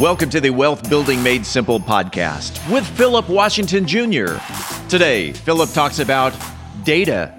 Welcome to the Wealth Building Made Simple podcast with Philip Washington Jr. Today, Philip talks about data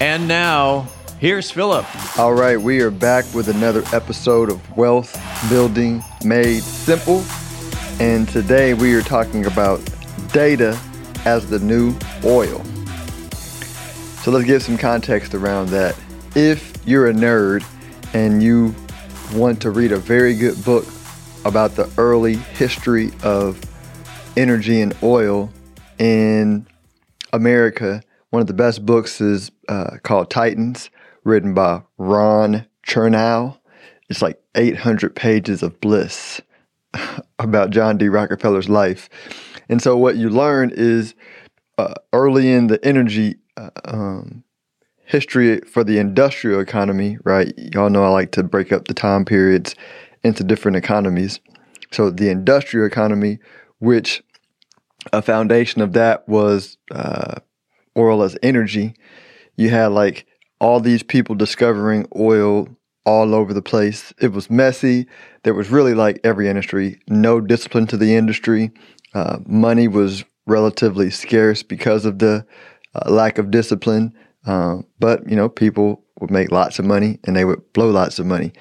And now, here's Philip. All right, we are back with another episode of Wealth Building Made Simple. And today we are talking about data as the new oil. So let's give some context around that. If you're a nerd and you want to read a very good book about the early history of energy and oil in America, one of the best books is uh, called Titans, written by Ron Chernow. It's like 800 pages of bliss about John D. Rockefeller's life. And so, what you learn is uh, early in the energy uh, um, history for the industrial economy, right? Y'all know I like to break up the time periods into different economies. So, the industrial economy, which a foundation of that was uh, oil as energy, you had like all these people discovering oil all over the place. It was messy. There was really like every industry, no discipline to the industry. Uh, money was relatively scarce because of the uh, lack of discipline. Uh, but, you know, people would make lots of money and they would blow lots of money.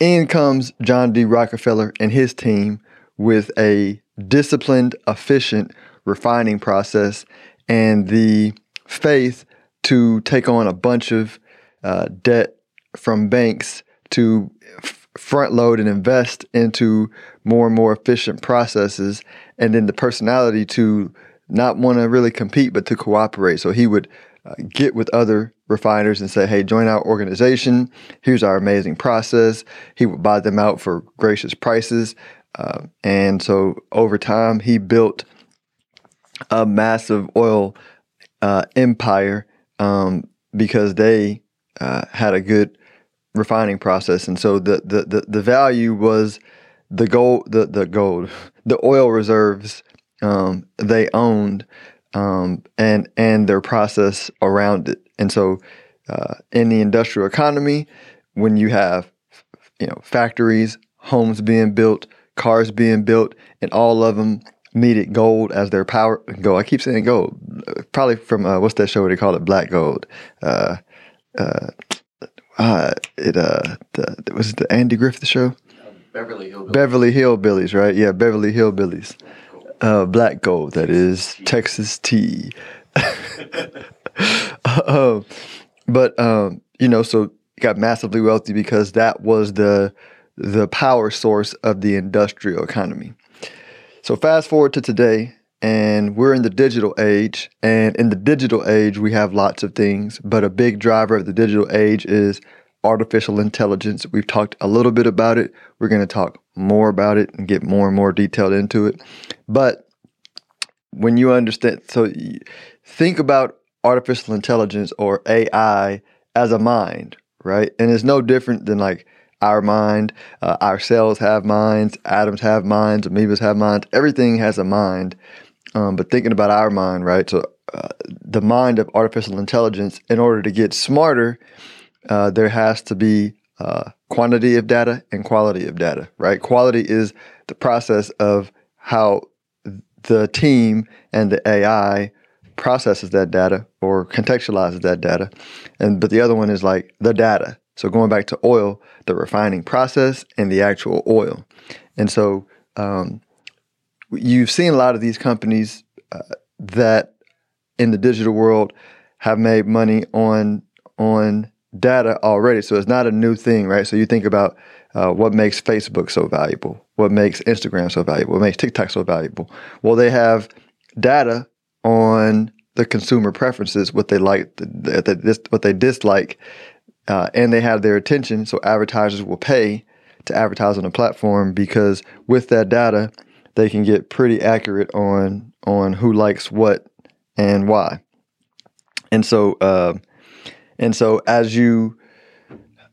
In comes John D. Rockefeller and his team with a disciplined, efficient refining process and the faith to take on a bunch of uh, debt from banks to f- front load and invest into more and more efficient processes, and then the personality to not want to really compete but to cooperate. So he would uh, get with other refiners and say, hey, join our organization. Here's our amazing process. He would buy them out for gracious prices. Uh, and so over time, he built a massive oil uh, empire um, because they uh, had a good refining process, and so the, the the the value was the gold, the the gold, the oil reserves um, they owned, um, and and their process around it, and so uh, in the industrial economy, when you have you know factories, homes being built, cars being built, and all of them needed gold as their power gold. I keep saying gold, probably from uh, what's that show? They call it black gold. Uh, uh, uh, it uh, the, was it the Andy Griffith show? Beverly Hillbillies. Beverly Hillbillies, right? Yeah, Beverly Hillbillies. Uh, black gold, that is Texas tea. uh, but um, you know, so got massively wealthy because that was the the power source of the industrial economy. So fast forward to today, and we're in the digital age. And in the digital age, we have lots of things, but a big driver of the digital age is artificial intelligence. We've talked a little bit about it. We're going to talk more about it and get more and more detailed into it. But when you understand, so think about artificial intelligence or AI as a mind, right? And it's no different than like our mind. Uh, our cells have minds. Atoms have minds. Amoebas have minds. Everything has a mind. Um, but thinking about our mind, right? So uh, the mind of artificial intelligence, in order to get smarter, uh, there has to be uh, quantity of data and quality of data, right? Quality is the process of how the team and the AI processes that data or contextualizes that data. And but the other one is like the data. So going back to oil, the refining process and the actual oil. And so um, you've seen a lot of these companies uh, that in the digital world have made money on on data already. So it's not a new thing, right? So you think about uh, what makes Facebook so valuable, what makes Instagram so valuable, what makes TikTok so valuable. Well, they have data on the consumer preferences, what they like, what they dislike, uh, and they have their attention. So advertisers will pay to advertise on the platform because with that data, they can get pretty accurate on on who likes what and why. And so, uh, and so as you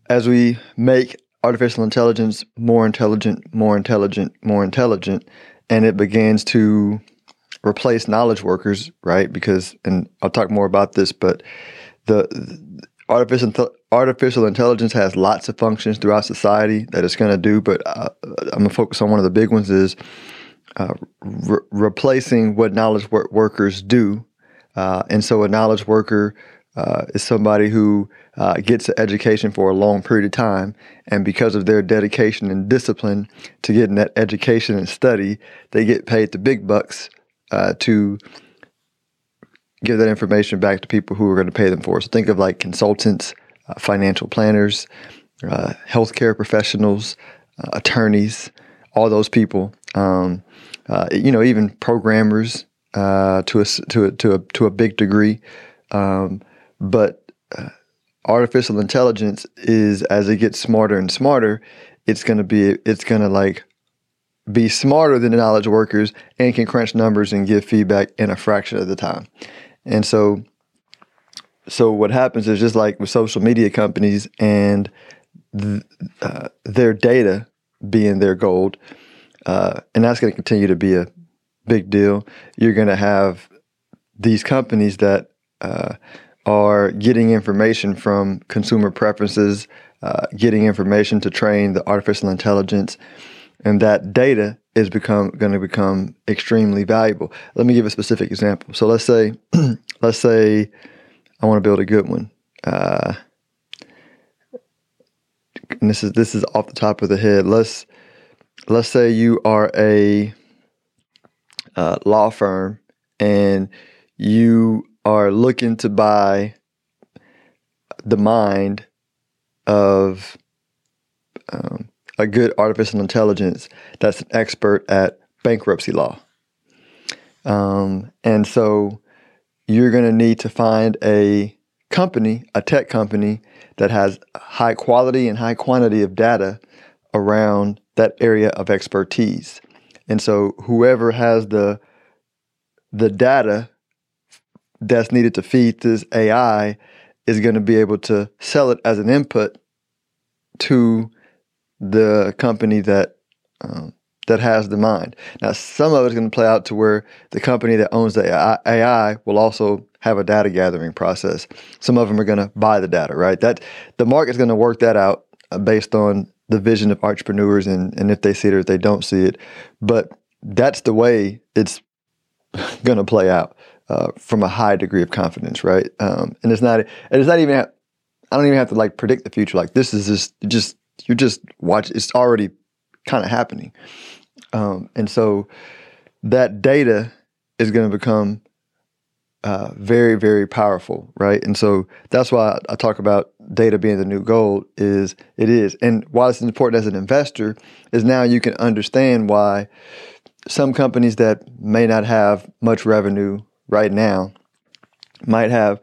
as we make artificial intelligence more intelligent, more intelligent, more intelligent, and it begins to replace knowledge workers, right? Because, and I'll talk more about this, but the, the artificial artificial intelligence has lots of functions throughout society that it's going to do, but uh, I'm going to focus on one of the big ones is uh, re- replacing what knowledge wor- workers do. Uh, and so a knowledge worker uh, is somebody who uh, gets an education for a long period of time, and because of their dedication and discipline to getting that education and study, they get paid the big bucks uh, to give that information back to people who are going to pay them for it. So think of like consultants, financial planners, uh, healthcare professionals, uh, attorneys, all those people. Um, uh, you know, even programmers uh, to a to a, to a to a big degree. Um, but uh, artificial intelligence is as it gets smarter and smarter, it's gonna be it's gonna like be smarter than the knowledge workers and can crunch numbers and give feedback in a fraction of the time. And so so what happens is just like with social media companies and th- uh, their data being their gold, uh, and that's going to continue to be a big deal. You're going to have these companies that uh, are getting information from consumer preferences, uh, getting information to train the artificial intelligence, and that data is become going to become extremely valuable. Let me give a specific example. So let's say, let's say, I want to build a good one. Uh, and this is this is off the top of the head. Let's let's say you are a uh, law firm and you are looking to buy the mind of um, a good artificial intelligence that's an expert at bankruptcy law. Um, and so you're going to need to find a company, a tech company that has high quality and high quantity of data around that area of expertise. And so whoever has the the data that's needed to feed this AI is going to be able to sell it as an input to the company that um, that has the mind. Now, some of it's going to play out to where the company that owns the AI will also have a data gathering process. Some of them are going to buy the data, right? That the market's going to work that out uh, based on the vision of entrepreneurs and, and if they see it or if they don't see it. But that's the way it's going to play out uh, from a high degree of confidence, right? Um, and it's not, and it's not even. I don't even have to like predict the future. Like this is just, just you're just watch. It's already kind of happening, um, and so that data is going to become uh, very, very powerful, right? And so that's why I talk about data being the new gold. Is it is, and why it's important as an investor is now you can understand why some companies that may not have much revenue right now might have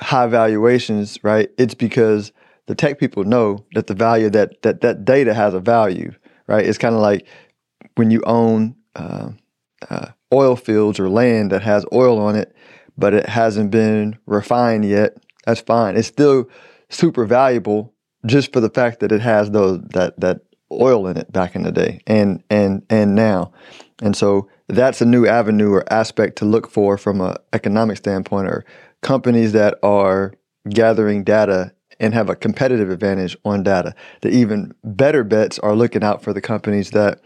high valuations, right? It's because the tech people know that the value that that that data has a value, right? It's kind of like when you own uh, uh, oil fields or land that has oil on it, but it hasn't been refined yet. That's fine. It's still super valuable just for the fact that it has those that that oil in it back in the day and and and now. And so that's a new avenue or aspect to look for from an economic standpoint or companies that are gathering data and have a competitive advantage on data. The even better bets are looking out for the companies that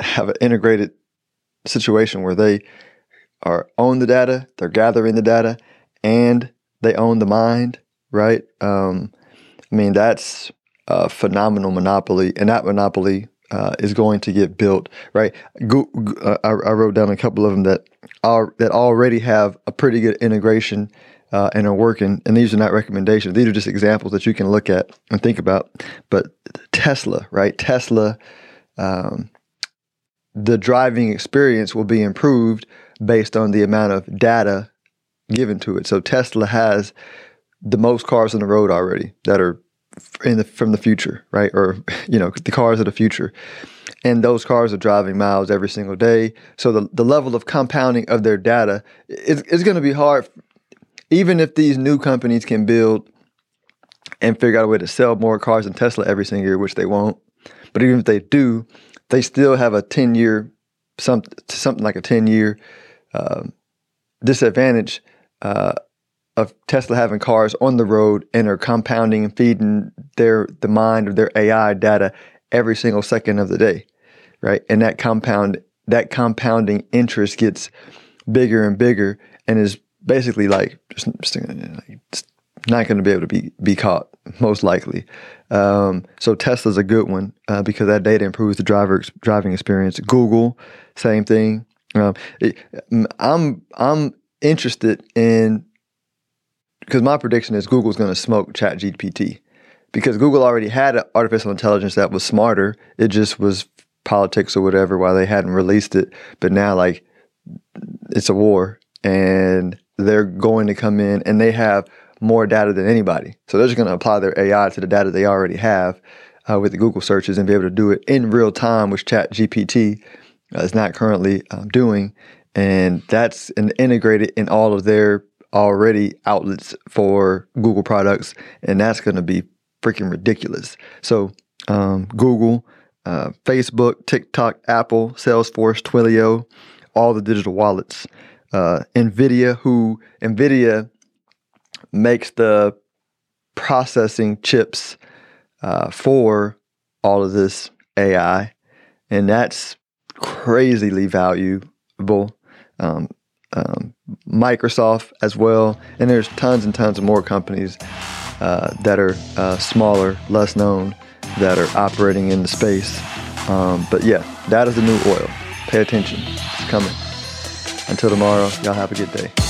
have an integrated situation where they are own the data, they're gathering the data, and they own the mind, right? Um, I mean, that's a phenomenal monopoly, and that monopoly uh, is going to get built, right? Go, uh, I, I, wrote down a couple of them that are that already have a pretty good integration uh, and are working. And these are not recommendations; these are just examples that you can look at and think about. But Tesla, right? Tesla, um, the driving experience will be improved based on the amount of data given to it. So Tesla has the most cars on the road already that are in the from the future, right? Or you know, the cars of the future. and those cars are driving miles every single day. So the, the level of compounding of their data is, is going to be hard, even if these new companies can build and figure out a way to sell more cars than Tesla every single year, which they won't. But even if they do, they still have a 10 year, some, something like a 10 year uh, disadvantage uh, of Tesla having cars on the road and are compounding and feeding their the mind of their AI data every single second of the day, right? And that compound that compounding interest gets bigger and bigger and is basically like just, just not going to be able to be be caught most likely. Um, so Tesla's a good one uh, because that data improves the driver driving experience. Google, same thing. Um, it, I'm I'm interested in because my prediction is Google's going to smoke ChatGPT because Google already had an artificial intelligence that was smarter. It just was politics or whatever why they hadn't released it. But now, like, it's a war and they're going to come in and they have more data than anybody. So they're just going to apply their AI to the data they already have uh, with the Google searches and be able to do it in real time, which ChatGPT uh, is not currently um, doing. And that's an integrated in all of their already outlets for Google products. And that's going to be freaking ridiculous. So, um, Google, uh, Facebook, TikTok, Apple, Salesforce, Twilio, all the digital wallets. Uh, NVIDIA, who NVIDIA makes the processing chips uh, for all of this AI, and that's crazily valuable. Um, um, Microsoft as well, and there's tons and tons of more companies uh, that are uh, smaller, less known, that are operating in the space. Um, but yeah, that is the new oil. Pay attention, it's coming. Until tomorrow, y'all have a good day.